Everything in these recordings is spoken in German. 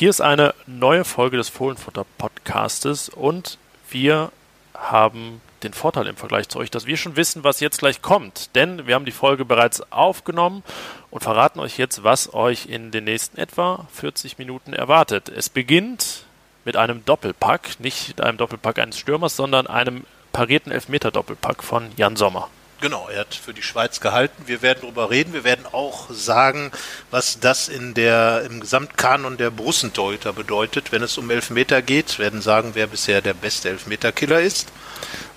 Hier ist eine neue Folge des Fohlenfutter Podcastes und wir haben den Vorteil im Vergleich zu euch, dass wir schon wissen, was jetzt gleich kommt. Denn wir haben die Folge bereits aufgenommen und verraten euch jetzt, was euch in den nächsten etwa 40 Minuten erwartet. Es beginnt mit einem Doppelpack, nicht einem Doppelpack eines Stürmers, sondern einem parierten Elfmeter-Doppelpack von Jan Sommer. Genau, er hat für die Schweiz gehalten. Wir werden darüber reden. Wir werden auch sagen, was das in der, im Gesamtkanon der Brussentorhüter bedeutet, wenn es um Elfmeter geht. Wir werden sagen, wer bisher der beste Elfmeterkiller ist.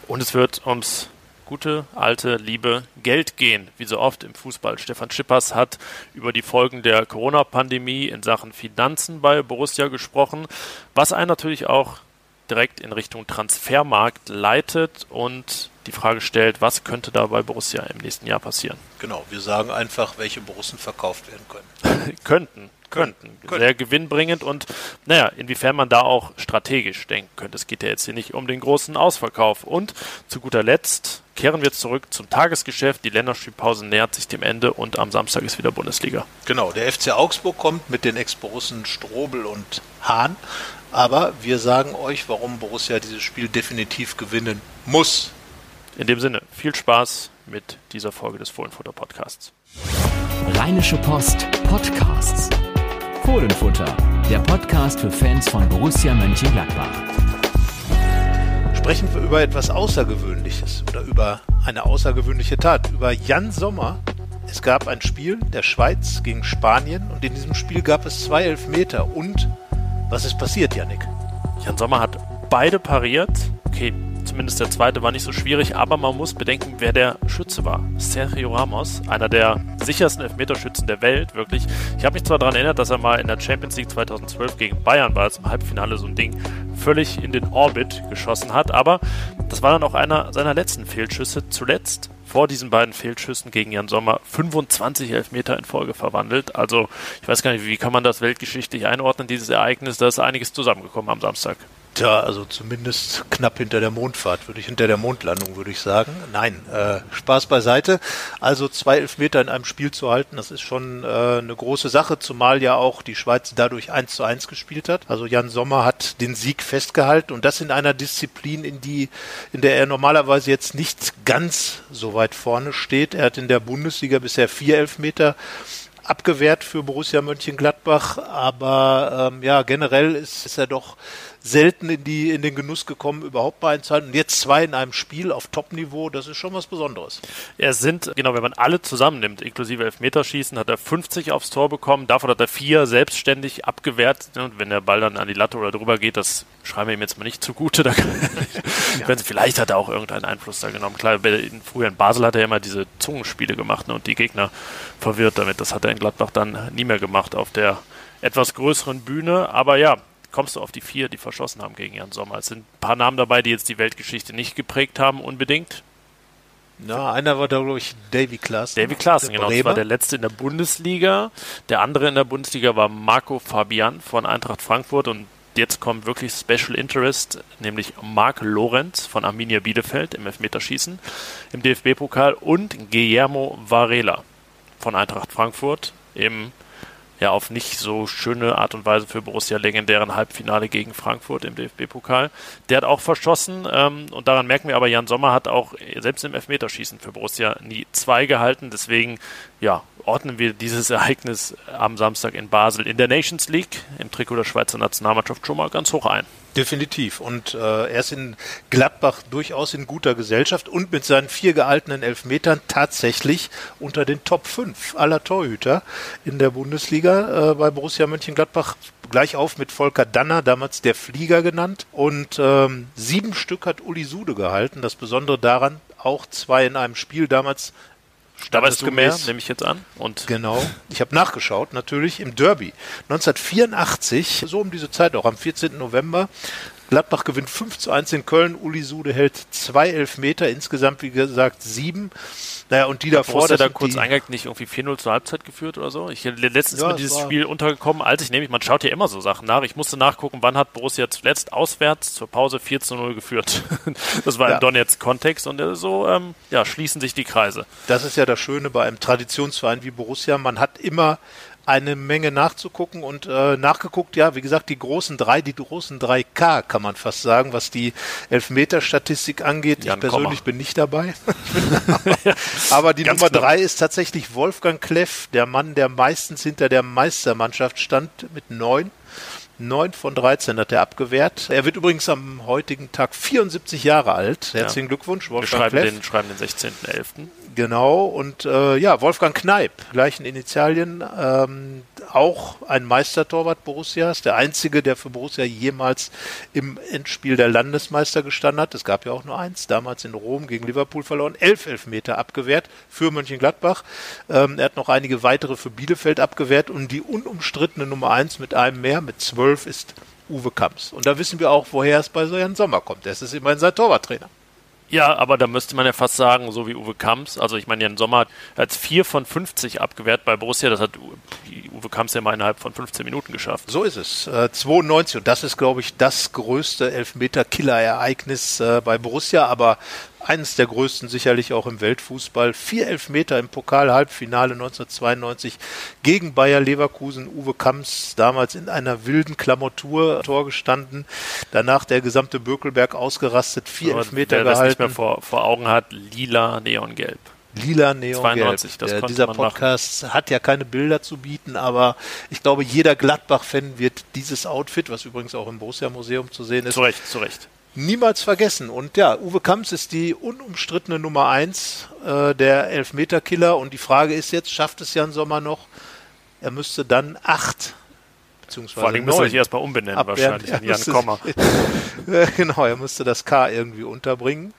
Und es wird ums gute, alte, liebe Geld gehen, wie so oft im Fußball. Stefan Schippers hat über die Folgen der Corona-Pandemie in Sachen Finanzen bei Borussia gesprochen, was einen natürlich auch direkt in Richtung Transfermarkt leitet und die Frage stellt, was könnte da bei Borussia im nächsten Jahr passieren? Genau, wir sagen einfach, welche Borussen verkauft werden können. könnten, könnten. Sehr gewinnbringend und naja, inwiefern man da auch strategisch denken könnte. Es geht ja jetzt hier nicht um den großen Ausverkauf. Und zu guter Letzt kehren wir zurück zum Tagesgeschäft. Die Länderspielpause nähert sich dem Ende und am Samstag ist wieder Bundesliga. Genau, der FC Augsburg kommt mit den Ex-Borussen Strobel und Hahn. Aber wir sagen euch, warum Borussia dieses Spiel definitiv gewinnen muss. In dem Sinne, viel Spaß mit dieser Folge des Fohlenfutter Podcasts. Rheinische Post Podcasts. Fohlenfutter, der Podcast für Fans von Borussia Mönchengladbach. Sprechen wir über etwas Außergewöhnliches oder über eine außergewöhnliche Tat, über Jan Sommer. Es gab ein Spiel der Schweiz gegen Spanien und in diesem Spiel gab es zwei Elfmeter. Und was ist passiert, Yannick? Jan Sommer hat beide pariert. Okay, Zumindest der zweite war nicht so schwierig, aber man muss bedenken, wer der Schütze war. Sergio Ramos, einer der sichersten Elfmeterschützen der Welt, wirklich. Ich habe mich zwar daran erinnert, dass er mal in der Champions League 2012 gegen Bayern war, als im Halbfinale so ein Ding völlig in den Orbit geschossen hat, aber das war dann auch einer seiner letzten Fehlschüsse. Zuletzt vor diesen beiden Fehlschüssen gegen Jan Sommer 25 Elfmeter in Folge verwandelt. Also ich weiß gar nicht, wie kann man das weltgeschichtlich einordnen, dieses Ereignis. Da ist einiges zusammengekommen am Samstag. Tja, also zumindest knapp hinter der Mondfahrt, würde ich hinter der Mondlandung, würde ich sagen. Nein, äh, Spaß beiseite. Also zwei Elfmeter in einem Spiel zu halten, das ist schon äh, eine große Sache, zumal ja auch die Schweiz dadurch eins zu eins gespielt hat. Also Jan Sommer hat den Sieg festgehalten und das in einer Disziplin, in die, in der er normalerweise jetzt nicht ganz so weit vorne steht. Er hat in der Bundesliga bisher vier Elfmeter abgewehrt für Borussia Mönchengladbach, aber ähm, ja, generell ist, ist er doch selten in, die, in den Genuss gekommen, überhaupt bei einzuhalten. Und jetzt zwei in einem Spiel auf Top-Niveau, das ist schon was Besonderes. Ja, es sind, genau, wenn man alle zusammennimmt, inklusive Elfmeterschießen, hat er 50 aufs Tor bekommen. Davon hat er vier selbstständig abgewehrt. Und wenn der Ball dann an die Latte oder drüber geht, das schreiben wir ihm jetzt mal nicht zugute. Da ja. Vielleicht hat er auch irgendeinen Einfluss da genommen. Klar, früher in Basel hat er immer diese Zungenspiele gemacht ne, und die Gegner verwirrt damit. Das hat er in Gladbach dann nie mehr gemacht auf der etwas größeren Bühne. Aber ja, kommst du auf die vier, die verschossen haben gegen Jan Sommer. Es sind ein paar Namen dabei, die jetzt die Weltgeschichte nicht geprägt haben, unbedingt. Na, einer war da, glaube ich, Davy Klaassen. Davy Klaassen, genau. Das war der letzte in der Bundesliga. Der andere in der Bundesliga war Marco Fabian von Eintracht Frankfurt und jetzt kommt wirklich Special Interest, nämlich Marc Lorenz von Arminia Bielefeld im Elfmeterschießen im DFB-Pokal und Guillermo Varela von Eintracht Frankfurt im ja auf nicht so schöne Art und Weise für Borussia legendären Halbfinale gegen Frankfurt im DFB-Pokal. Der hat auch verschossen ähm, und daran merken wir aber, Jan Sommer hat auch selbst im Elfmeterschießen für Borussia nie zwei gehalten. Deswegen ja, ordnen wir dieses Ereignis am Samstag in Basel in der Nations League im Trikot der Schweizer Nationalmannschaft schon mal ganz hoch ein. Definitiv. Und äh, er ist in Gladbach durchaus in guter Gesellschaft und mit seinen vier gehaltenen Elfmetern tatsächlich unter den Top 5 aller Torhüter in der Bundesliga äh, bei Borussia Mönchengladbach. Gleich auf mit Volker Danner, damals der Flieger genannt. Und ähm, sieben Stück hat Uli Sude gehalten. Das Besondere daran, auch zwei in einem Spiel damals Standesgemäß, nehme ich jetzt an. Und genau. Ich habe nachgeschaut, natürlich im Derby 1984, so um diese Zeit auch am 14. November. Gladbach gewinnt 5 zu 1 in Köln. Uli Sude hält zwei Elfmeter, insgesamt wie gesagt sieben. Naja, und die davor. Hat da kurz eingegangen nicht irgendwie 4-0 zur Halbzeit geführt oder so? Ich letztens ja, mal dieses Spiel untergekommen, als ich nämlich, man schaut ja immer so Sachen nach. Ich musste nachgucken, wann hat Borussia zuletzt auswärts zur Pause 4 zu 0 geführt. das war ja. im Donetsk-Kontext und äh, so ähm, ja, schließen sich die Kreise. Das ist ja das Schöne bei einem Traditionsverein wie Borussia. Man hat immer eine Menge nachzugucken und äh, nachgeguckt, ja, wie gesagt, die großen drei, die großen 3K kann man fast sagen, was die Elfmeter-Statistik angeht. Jan ich persönlich Komma. bin nicht dabei. aber die Nummer drei ist tatsächlich Wolfgang Kleff, der Mann, der meistens hinter der Meistermannschaft stand mit neun. 9 von 13 hat er abgewehrt. Er wird übrigens am heutigen Tag 74 Jahre alt. Herzlichen ja. Glückwunsch, Wolfgang Wir schreiben den, schreiben den 16.11. Genau, und äh, ja, Wolfgang Kneip, gleichen Initialien, ähm, auch ein Meistertorwart Borussias, der einzige, der für Borussia jemals im Endspiel der Landesmeister gestanden hat. Es gab ja auch nur eins, damals in Rom gegen Liverpool verloren, elf Elfmeter abgewehrt für Mönchengladbach. Ähm, er hat noch einige weitere für Bielefeld abgewehrt und die unumstrittene Nummer eins mit einem mehr, mit zwölf, ist Uwe Kamps. Und da wissen wir auch, woher es bei so einem Sommer kommt. Es ist immerhin sein Torwarttrainer. Ja, aber da müsste man ja fast sagen, so wie Uwe Kamps, also ich meine, Jan Sommer hat 4 von 50 abgewehrt bei Borussia, das hat Uwe Kamps ja mal innerhalb von 15 Minuten geschafft. So ist es. Äh, 92 und das ist, glaube ich, das größte Elfmeter-Killer-Ereignis äh, bei Borussia, aber eines der größten sicherlich auch im Weltfußball. Vier Elfmeter im Pokal-Halbfinale 1992 gegen Bayer Leverkusen. Uwe Kamps damals in einer wilden Klamottur Tor gestanden. Danach der gesamte Bökelberg ausgerastet. Vier Aber Elfmeter wer gehalten. Wer das nicht mehr vor, vor Augen hat, lila, neongelb. Lila Neon 92, das Der, dieser Podcast machen. hat ja keine Bilder zu bieten, aber ich glaube, jeder Gladbach-Fan wird dieses Outfit, was übrigens auch im Borussia Museum zu sehen ist, zu Recht, zu Recht niemals vergessen. Und ja, Uwe Kamps ist die unumstrittene Nummer eins äh, der Elfmeterkiller. Und die Frage ist jetzt, schafft es Jan Sommer noch? Er müsste dann acht beziehungsweise Vor allem müsste er sich erstmal umbenennen abwehren. wahrscheinlich in Jan Komma. genau, er müsste das K irgendwie unterbringen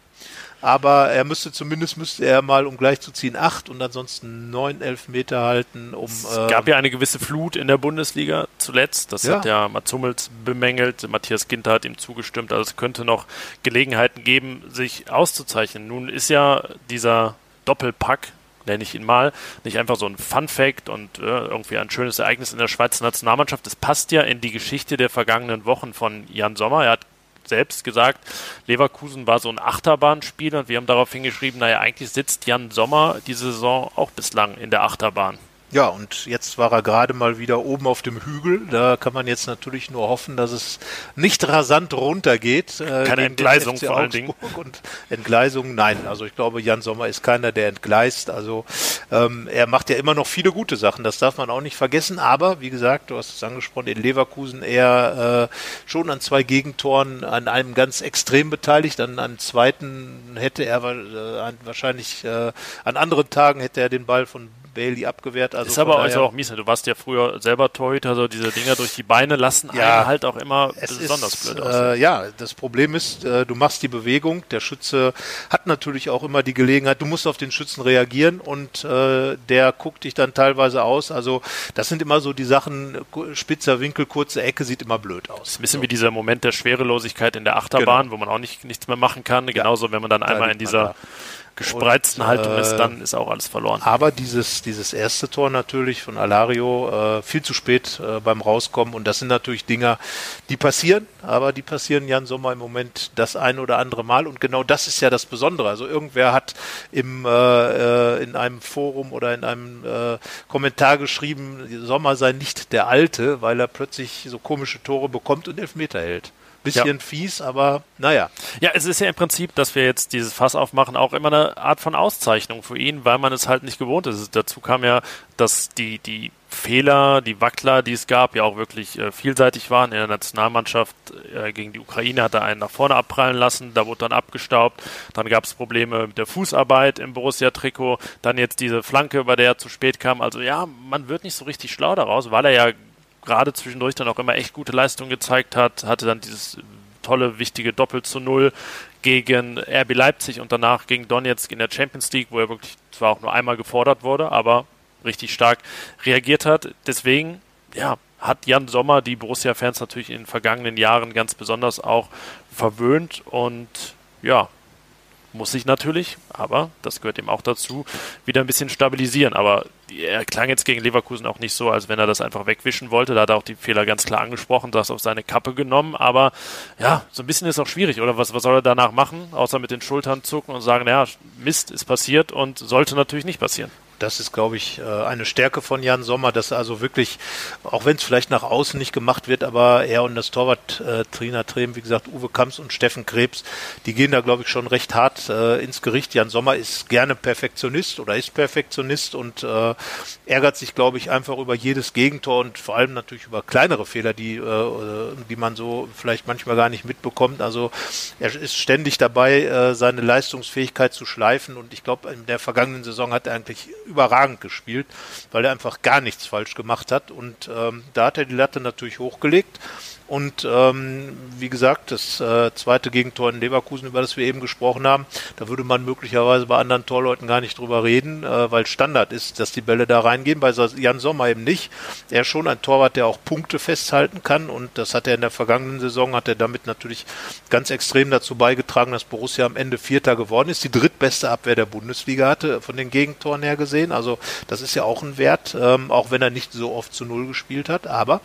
aber er müsste zumindest müsste er mal, um gleich zu ziehen, acht und ansonsten neun Elfmeter halten. Um, es gab äh, ja eine gewisse Flut in der Bundesliga zuletzt. Das ja. hat ja Mats Hummels bemängelt. Matthias Ginter hat ihm zugestimmt. Also es könnte noch Gelegenheiten geben, sich auszuzeichnen. Nun ist ja dieser Doppelpack nenne ich ihn mal, nicht einfach so ein Fun Fact und äh, irgendwie ein schönes Ereignis in der Schweizer Nationalmannschaft. Das passt ja in die Geschichte der vergangenen Wochen von Jan Sommer. Er hat selbst gesagt, Leverkusen war so ein Achterbahnspiel und wir haben darauf hingeschrieben, naja, eigentlich sitzt Jan Sommer die Saison auch bislang in der Achterbahn. Ja, und jetzt war er gerade mal wieder oben auf dem Hügel. Da kann man jetzt natürlich nur hoffen, dass es nicht rasant runtergeht. Äh, Keine Entgleisung vor allen Dingen. Und Entgleisung, nein. Also ich glaube, Jan Sommer ist keiner, der entgleist. Also ähm, er macht ja immer noch viele gute Sachen. Das darf man auch nicht vergessen. Aber wie gesagt, du hast es angesprochen, in Leverkusen eher äh, schon an zwei Gegentoren, an einem ganz extrem beteiligt. An einem zweiten hätte er äh, wahrscheinlich äh, an anderen Tagen hätte er den Ball von Bailey abgewehrt. Also ist aber also auch mies. Du warst ja früher selber Torhüter, also diese Dinger durch die Beine lassen ja, einen halt auch immer besonders ist, blöd aus. Äh, ja, das Problem ist, äh, du machst die Bewegung. Der Schütze hat natürlich auch immer die Gelegenheit, du musst auf den Schützen reagieren und äh, der guckt dich dann teilweise aus. Also das sind immer so die Sachen, spitzer Winkel, kurze Ecke, sieht immer blöd aus. Ein bisschen so. wie dieser Moment der Schwerelosigkeit in der Achterbahn, genau. wo man auch nicht, nichts mehr machen kann. Genauso, ja, wenn man dann einmal in dieser gespreizten und, Haltung ist, dann ist auch alles verloren. Aber dieses, dieses erste Tor natürlich von Alario äh, viel zu spät äh, beim Rauskommen und das sind natürlich Dinger, die passieren, aber die passieren Jan Sommer im Moment das ein oder andere Mal und genau das ist ja das Besondere. Also irgendwer hat im, äh, äh in einem Forum oder in einem äh, Kommentar geschrieben, Sommer sei nicht der Alte, weil er plötzlich so komische Tore bekommt und Elfmeter hält bisschen ja. fies, aber naja. Ja, es ist ja im Prinzip, dass wir jetzt dieses Fass aufmachen, auch immer eine Art von Auszeichnung für ihn, weil man es halt nicht gewohnt ist. Dazu kam ja, dass die, die Fehler, die Wackler, die es gab, ja auch wirklich äh, vielseitig waren. In der Nationalmannschaft äh, gegen die Ukraine hat er einen nach vorne abprallen lassen, da wurde dann abgestaubt. Dann gab es Probleme mit der Fußarbeit im Borussia-Trikot. Dann jetzt diese Flanke, bei der er zu spät kam. Also ja, man wird nicht so richtig schlau daraus, weil er ja gerade zwischendurch dann auch immer echt gute Leistungen gezeigt hat, hatte dann dieses tolle, wichtige Doppel zu Null gegen RB Leipzig und danach gegen Donetsk in der Champions League, wo er wirklich zwar auch nur einmal gefordert wurde, aber richtig stark reagiert hat. Deswegen, ja, hat Jan Sommer die Borussia-Fans natürlich in den vergangenen Jahren ganz besonders auch verwöhnt und ja, muss sich natürlich, aber das gehört ihm auch dazu, wieder ein bisschen stabilisieren. Aber er klang jetzt gegen Leverkusen auch nicht so, als wenn er das einfach wegwischen wollte. Da hat er auch die Fehler ganz klar angesprochen, das auf seine Kappe genommen. Aber ja, so ein bisschen ist auch schwierig, oder? Was, was soll er danach machen, außer mit den Schultern zucken und sagen, ja, Mist ist passiert und sollte natürlich nicht passieren. Das ist, glaube ich, äh, eine Stärke von Jan Sommer, dass er also wirklich, auch wenn es vielleicht nach außen nicht gemacht wird, aber er und das Torwart-Trainer Trem, wie gesagt, Uwe Kamps und Steffen Krebs, die gehen da, glaube ich, schon recht hart äh, ins Gericht. Jan Sommer ist gerne Perfektionist oder ist Perfektionist und äh, ärgert sich, glaube ich, einfach über jedes Gegentor und vor allem natürlich über kleinere Fehler, die, die man so vielleicht manchmal gar nicht mitbekommt. Also er ist ständig dabei, seine Leistungsfähigkeit zu schleifen und ich glaube, in der vergangenen Saison hat er eigentlich überragend gespielt, weil er einfach gar nichts falsch gemacht hat. Und ähm, da hat er die Latte natürlich hochgelegt. Und ähm, wie gesagt, das äh, zweite Gegentor in Leverkusen, über das wir eben gesprochen haben, da würde man möglicherweise bei anderen Torleuten gar nicht drüber reden, äh, weil Standard ist, dass die Bälle da reingehen. Bei Jan Sommer eben nicht. Er ist schon ein Torwart, der auch Punkte festhalten kann und das hat er in der vergangenen Saison, hat er damit natürlich ganz extrem dazu beigetragen, dass Borussia am Ende Vierter geworden ist. Die drittbeste Abwehr der Bundesliga hatte, von den Gegentoren her gesehen. Also das ist ja auch ein Wert, ähm, auch wenn er nicht so oft zu Null gespielt hat. Aber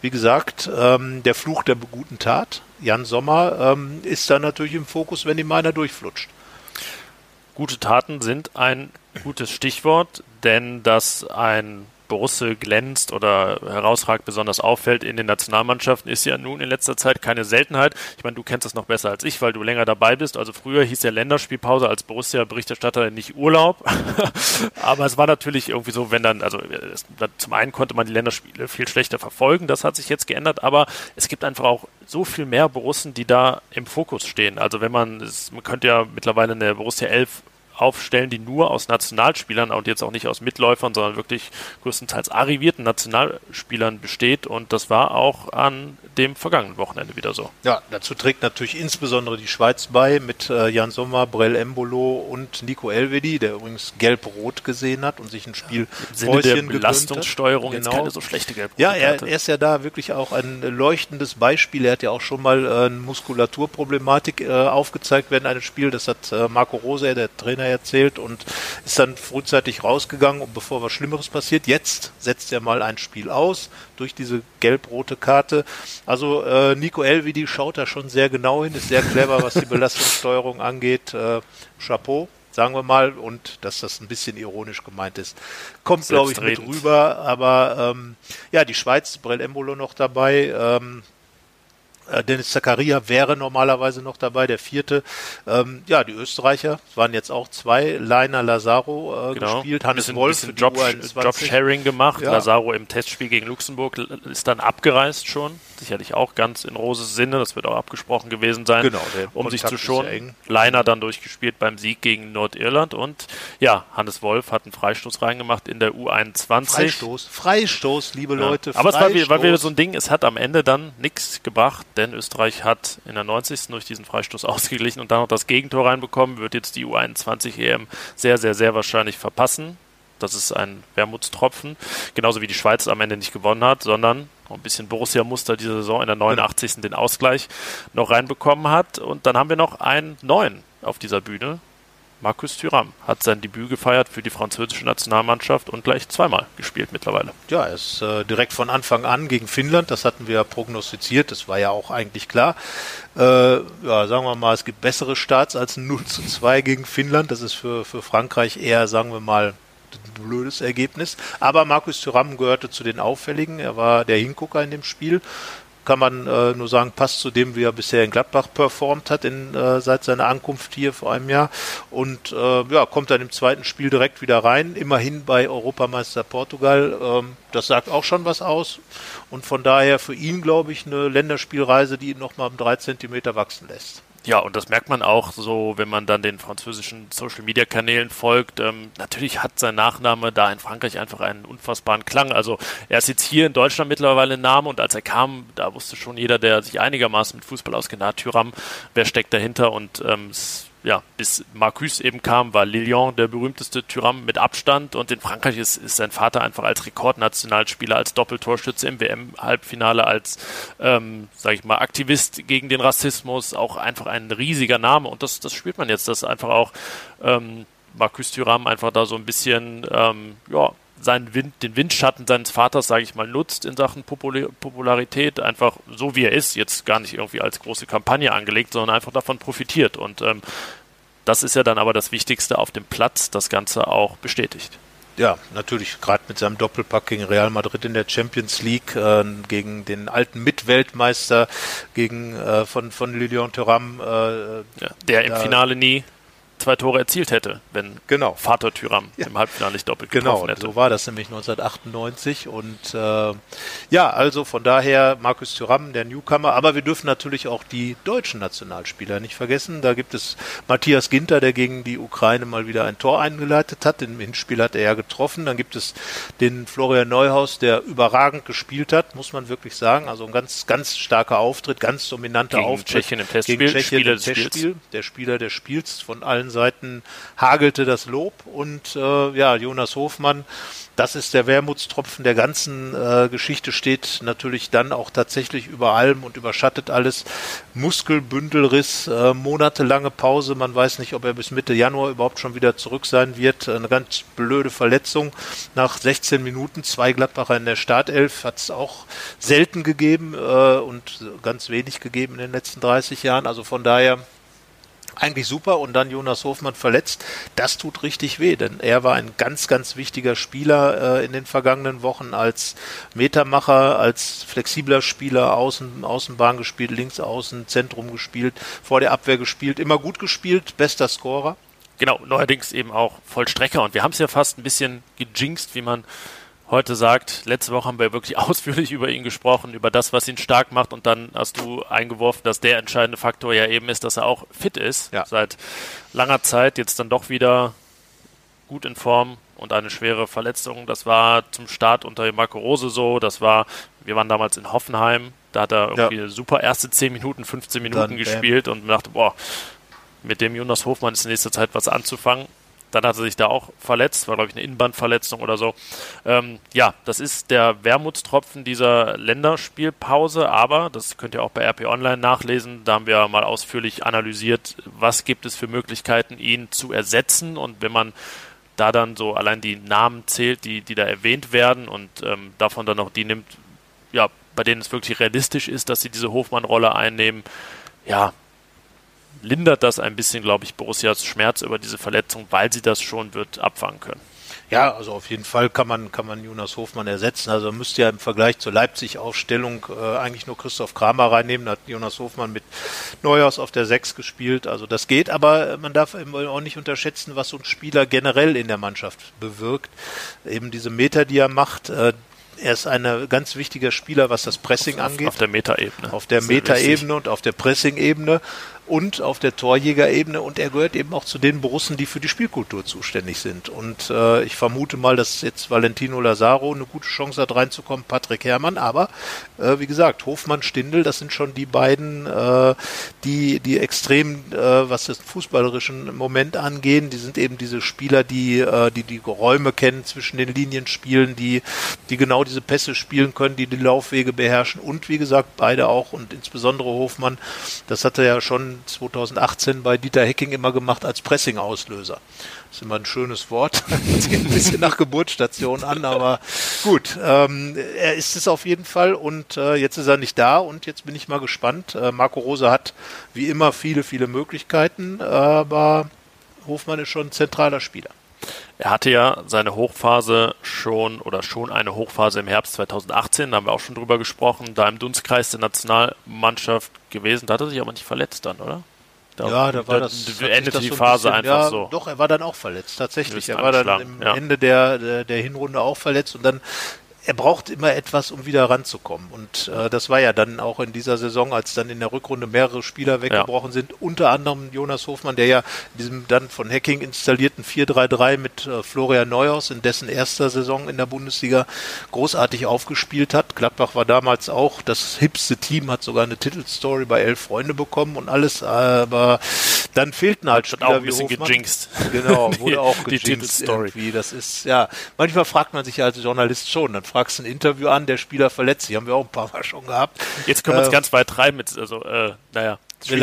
wie gesagt, ähm, der Fluch der guten Tat. Jan Sommer ähm, ist da natürlich im Fokus, wenn ihm meiner durchflutscht. Gute Taten sind ein gutes Stichwort, denn dass ein Borusse glänzt oder herausragt, besonders auffällt in den Nationalmannschaften, ist ja nun in letzter Zeit keine Seltenheit. Ich meine, du kennst das noch besser als ich, weil du länger dabei bist. Also früher hieß ja Länderspielpause als Borussia-Berichterstatter nicht Urlaub. Aber es war natürlich irgendwie so, wenn dann, also es, zum einen konnte man die Länderspiele viel schlechter verfolgen, das hat sich jetzt geändert, aber es gibt einfach auch so viel mehr Borussen, die da im Fokus stehen. Also wenn man, man könnte ja mittlerweile eine Borussia 11 aufstellen, die nur aus Nationalspielern und jetzt auch nicht aus Mitläufern, sondern wirklich größtenteils arrivierten Nationalspielern besteht. Und das war auch an dem vergangenen Wochenende wieder so. Ja, dazu trägt natürlich insbesondere die Schweiz bei mit äh, Jan Sommer, Brell Embolo und Nico Elvedi, der übrigens gelb-rot gesehen hat und sich ein Spiel ja, Im der Belastungssteuerung genau. jetzt keine so schlechte gelb Ja, er, er, ist ja da wirklich auch ein leuchtendes Beispiel. Er hat ja auch schon mal äh, eine Muskulaturproblematik äh, aufgezeigt während eines Spiels. Das hat äh, Marco Rose, der Trainer, erzählt und ist dann frühzeitig rausgegangen, bevor was Schlimmeres passiert. Jetzt setzt er mal ein Spiel aus durch diese gelb-rote Karte. Also äh, Nico Elvidi schaut da schon sehr genau hin, ist sehr clever, was die Belastungssteuerung angeht. Äh, Chapeau sagen wir mal, und dass das ein bisschen ironisch gemeint ist, kommt, glaube ich, mit rüber. Aber ähm, ja, die Schweiz, Brell Embolo noch dabei. Ähm, äh, Dennis Zakaria wäre normalerweise noch dabei, der vierte. Ähm, ja, die Österreicher, waren jetzt auch zwei, Leiner Lazaro äh, genau. gespielt, Hannes bisschen, Wolf bisschen Job, Job-Sharing gemacht. Ja. Lazaro im Testspiel gegen Luxemburg ist dann abgereist schon sicherlich auch ganz in Roses Sinne, das wird auch abgesprochen gewesen sein, genau, um Kontakt sich zu schonen. Leiner dann durchgespielt beim Sieg gegen Nordirland und ja, Hannes Wolf hat einen Freistoß reingemacht in der U21. Freistoß, Freistoß, liebe ja. Leute. Aber Freistoß. es war, war wieder so ein Ding, es hat am Ende dann nichts gebracht, denn Österreich hat in der 90. durch diesen Freistoß ausgeglichen und dann noch das Gegentor reinbekommen, wird jetzt die U21 EM sehr, sehr, sehr wahrscheinlich verpassen. Das ist ein Wermutstropfen. Genauso wie die Schweiz am Ende nicht gewonnen hat, sondern ein bisschen Borussia-Muster diese Saison in der 89. den Ausgleich noch reinbekommen hat. Und dann haben wir noch einen neuen auf dieser Bühne. Markus Thuram hat sein Debüt gefeiert für die französische Nationalmannschaft und gleich zweimal gespielt mittlerweile. Ja, er ist äh, direkt von Anfang an gegen Finnland, das hatten wir ja prognostiziert, das war ja auch eigentlich klar. Äh, ja, sagen wir mal, es gibt bessere Starts als ein 0 zu 2 gegen Finnland. Das ist für, für Frankreich eher, sagen wir mal, ein blödes Ergebnis. Aber Markus Thuram gehörte zu den Auffälligen. Er war der Hingucker in dem Spiel. Kann man äh, nur sagen, passt zu dem, wie er bisher in Gladbach performt hat in, äh, seit seiner Ankunft hier vor einem Jahr. Und äh, ja, kommt dann im zweiten Spiel direkt wieder rein. Immerhin bei Europameister Portugal. Ähm, das sagt auch schon was aus. Und von daher für ihn, glaube ich, eine Länderspielreise, die ihn nochmal um drei Zentimeter wachsen lässt. Ja, und das merkt man auch so, wenn man dann den französischen Social Media Kanälen folgt. Ähm, natürlich hat sein Nachname da in Frankreich einfach einen unfassbaren Klang. Also er ist jetzt hier in Deutschland mittlerweile ein Name und als er kam, da wusste schon jeder, der sich einigermaßen mit Fußball auskennt, Tyram, wer steckt dahinter und ähm, ja, bis Marcus eben kam, war Lilian der berühmteste Tyram mit Abstand und in Frankreich ist, ist sein Vater einfach als Rekordnationalspieler, als Doppeltorschütze im WM-Halbfinale, als, ähm, sag ich mal, Aktivist gegen den Rassismus, auch einfach ein riesiger Name und das, das spürt man jetzt, dass einfach auch ähm, Marcus Thuram einfach da so ein bisschen, ähm, ja, seinen Wind, den Windschatten seines Vaters, sage ich mal, nutzt in Sachen Popularität, einfach so wie er ist, jetzt gar nicht irgendwie als große Kampagne angelegt, sondern einfach davon profitiert. Und ähm, das ist ja dann aber das Wichtigste auf dem Platz, das Ganze auch bestätigt. ja, natürlich gerade mit seinem Doppelpack gegen Real Madrid in der Champions League, äh, gegen den alten Mitweltmeister, gegen äh, von, von Lilian Thuram. Äh, ja, der im Finale nie zwei Tore erzielt hätte, wenn genau. Vater Tyram ja. im Halbfinale nicht doppelt genau, getroffen hätte. Genau, so war das nämlich 1998 und äh, ja, also von daher Markus Tyram, der Newcomer, aber wir dürfen natürlich auch die deutschen Nationalspieler nicht vergessen. Da gibt es Matthias Ginter, der gegen die Ukraine mal wieder ein Tor eingeleitet hat. Im Hinspiel hat er ja getroffen. Dann gibt es den Florian Neuhaus, der überragend gespielt hat, muss man wirklich sagen. Also ein ganz, ganz starker Auftritt, ganz dominanter gegen Auftritt. Tschechien im Testspiel, gegen Tschechien Spieler im Testspiel, der Spieler des Spiels von allen Seiten hagelte das Lob und äh, ja, Jonas Hofmann, das ist der Wermutstropfen der ganzen äh, Geschichte, steht natürlich dann auch tatsächlich über allem und überschattet alles. Muskelbündelriss, äh, monatelange Pause, man weiß nicht, ob er bis Mitte Januar überhaupt schon wieder zurück sein wird. Eine ganz blöde Verletzung nach 16 Minuten, zwei Gladbacher in der Startelf hat es auch selten gegeben äh, und ganz wenig gegeben in den letzten 30 Jahren. Also von daher eigentlich super und dann Jonas Hofmann verletzt. Das tut richtig weh, denn er war ein ganz, ganz wichtiger Spieler äh, in den vergangenen Wochen als Metermacher, als flexibler Spieler, Außen, Außenbahn gespielt, links außen, Zentrum gespielt, vor der Abwehr gespielt, immer gut gespielt, bester Scorer. Genau, neuerdings eben auch Vollstrecker und wir haben es ja fast ein bisschen gejinxt, wie man heute sagt, letzte Woche haben wir wirklich ausführlich über ihn gesprochen, über das, was ihn stark macht und dann hast du eingeworfen, dass der entscheidende Faktor ja eben ist, dass er auch fit ist. Ja. Seit langer Zeit jetzt dann doch wieder gut in Form und eine schwere Verletzung. Das war zum Start unter Marco Rose so. Das war, wir waren damals in Hoffenheim. Da hat er irgendwie ja. super erste 10 Minuten, 15 Minuten dann, gespielt bam. und dachte, boah, mit dem Jonas Hofmann ist in nächster Zeit was anzufangen. Dann hat er sich da auch verletzt, war glaube ich eine Innenbandverletzung oder so. Ähm, ja, das ist der Wermutstropfen dieser Länderspielpause, aber das könnt ihr auch bei RP Online nachlesen. Da haben wir mal ausführlich analysiert, was gibt es für Möglichkeiten, ihn zu ersetzen und wenn man da dann so allein die Namen zählt, die, die da erwähnt werden und ähm, davon dann noch die nimmt, ja, bei denen es wirklich realistisch ist, dass sie diese Hofmann-Rolle einnehmen, ja, lindert das ein bisschen, glaube ich, Borussias Schmerz über diese Verletzung, weil sie das schon wird abfangen können. Ja, also auf jeden Fall kann man, kann man Jonas Hofmann ersetzen. Also müsste ja im Vergleich zur Leipzig-Aufstellung äh, eigentlich nur Christoph Kramer reinnehmen. Da hat Jonas Hofmann mit Neuhaus auf der 6 gespielt. Also das geht, aber man darf auch nicht unterschätzen, was so ein Spieler generell in der Mannschaft bewirkt. Eben diese Meter, die er macht, äh, er ist ein ganz wichtiger Spieler, was das Pressing auf, angeht. Auf der Metaebene. Auf der Metaebene und auf der Pressing-Ebene und auf der Torjägerebene. Und er gehört eben auch zu den Borussen, die für die Spielkultur zuständig sind. Und äh, ich vermute mal, dass jetzt Valentino Lazaro eine gute Chance hat reinzukommen, Patrick Herrmann, aber äh, wie gesagt, Hofmann, Stindl, das sind schon die beiden, äh, die, die extrem, äh, was das fußballerischen Moment angehen, die sind eben diese Spieler, die, äh, die die Räume kennen zwischen den Linien spielen, die, die genau diese Pässe spielen können, die die Laufwege beherrschen. Und wie gesagt, beide auch. Und insbesondere Hofmann, das hat er ja schon 2018 bei Dieter Hecking immer gemacht als Pressing-Auslöser. Das ist immer ein schönes Wort, sieht ein bisschen nach Geburtsstation an, aber gut, ähm, er ist es auf jeden Fall und äh, jetzt ist er nicht da und jetzt bin ich mal gespannt. Äh, Marco Rose hat wie immer viele, viele Möglichkeiten, aber Hofmann ist schon ein zentraler Spieler. Er hatte ja seine Hochphase schon oder schon eine Hochphase im Herbst 2018, da haben wir auch schon drüber gesprochen, da im Dunstkreis der Nationalmannschaft gewesen. Da hat er sich aber nicht verletzt dann, oder? Da ja, da war das, da endete das die so Phase bisschen, einfach ja, so. Doch, er war dann auch verletzt, tatsächlich. Er war dann im ja. Ende der, der, der Hinrunde auch verletzt und dann er braucht immer etwas, um wieder ranzukommen. Und äh, das war ja dann auch in dieser Saison, als dann in der Rückrunde mehrere Spieler weggebrochen ja. sind, unter anderem Jonas Hofmann, der ja in diesem dann von Hacking installierten 4-3-3 mit äh, Florian Neuhaus in dessen erster Saison in der Bundesliga großartig aufgespielt hat. Gladbach war damals auch das hipste Team, hat sogar eine Titelstory bei Elf Freunde bekommen und alles, aber dann fehlten halt Spieler auch ein bisschen Hofmann. gejinxt. Genau, wurde auch die, gejinxt die irgendwie. Das ist, ja, manchmal fragt man sich ja als Journalist schon, dann fragst ein Interview an, der Spieler verletzt sich, haben wir auch ein paar Mal schon gehabt. Jetzt können wir uns äh, ganz weit treiben mit, also, äh, naja. Wir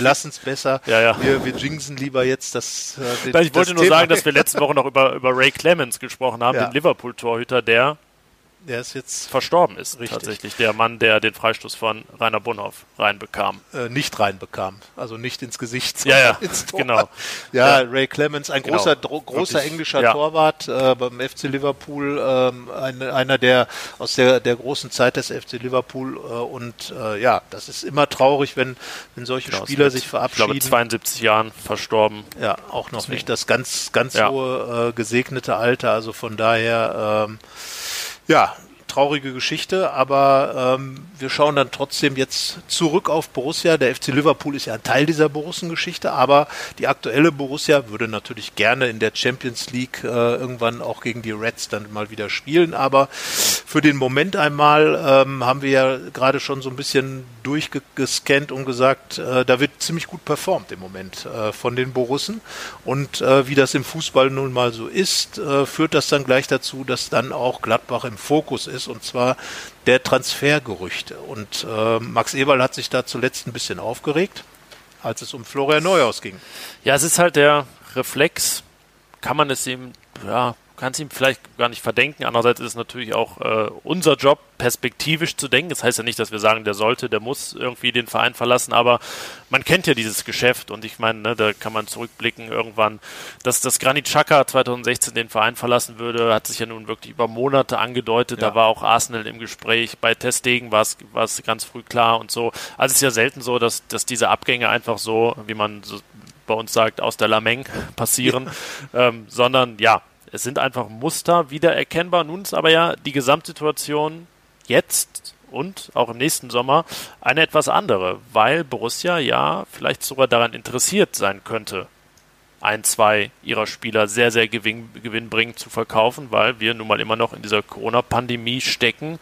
lassen es besser. Ja, ja. Wir, wir jinxen lieber jetzt das. Äh, den, ich wollte nur Thema. sagen, dass wir letzte Woche noch über, über Ray Clemens gesprochen haben, ja. den Liverpool-Torhüter, der der ist jetzt verstorben ist richtig. tatsächlich der Mann, der den Freistoß von Rainer Bonhoff reinbekam. Äh, nicht reinbekam, also nicht ins Gesicht, ja, ja, ins Tor. genau. Ja, ja, Ray Clemens, ein genau. großer, großer Wirklich, englischer ja. Torwart äh, beim FC Liverpool, ähm, ein, einer der aus der der großen Zeit des FC Liverpool äh, und äh, ja, das ist immer traurig, wenn wenn solche genau, Spieler sich verabschieden. Ich glaube 72 Jahren verstorben. Ja, auch noch Deswegen. nicht das ganz ganz hohe äh, gesegnete Alter, also von daher ähm, ja, traurige Geschichte, aber ähm, wir schauen dann trotzdem jetzt zurück auf Borussia. Der FC Liverpool ist ja ein Teil dieser Borussen-Geschichte, aber die aktuelle Borussia würde natürlich gerne in der Champions League äh, irgendwann auch gegen die Reds dann mal wieder spielen. Aber für den Moment einmal ähm, haben wir ja gerade schon so ein bisschen durchgescannt und gesagt, äh, da wird ziemlich gut performt im Moment äh, von den Borussen. Und äh, wie das im Fußball nun mal so ist, äh, führt das dann gleich dazu, dass dann auch Gladbach im Fokus ist, und zwar der Transfergerüchte. Und äh, Max Eberl hat sich da zuletzt ein bisschen aufgeregt, als es um Florian Neuhaus ging. Ja, es ist halt der Reflex, kann man es ihm ja, kann es ihm vielleicht gar nicht verdenken. Andererseits ist es natürlich auch äh, unser Job, perspektivisch zu denken. Das heißt ja nicht, dass wir sagen, der sollte, der muss irgendwie den Verein verlassen, aber man kennt ja dieses Geschäft und ich meine, ne, da kann man zurückblicken irgendwann, dass das Granit Xhaka 2016 den Verein verlassen würde, hat sich ja nun wirklich über Monate angedeutet. Ja. Da war auch Arsenal im Gespräch. Bei Testegen war es ganz früh klar und so. Also es ist ja selten so, dass, dass diese Abgänge einfach so, wie man so bei uns sagt, aus der Lameng passieren, ja. ähm, sondern ja, es sind einfach Muster wiedererkennbar. Nun ist aber ja die Gesamtsituation jetzt und auch im nächsten Sommer eine etwas andere, weil Borussia ja vielleicht sogar daran interessiert sein könnte, ein, zwei ihrer Spieler sehr, sehr gewinn, gewinnbringend zu verkaufen, weil wir nun mal immer noch in dieser Corona-Pandemie stecken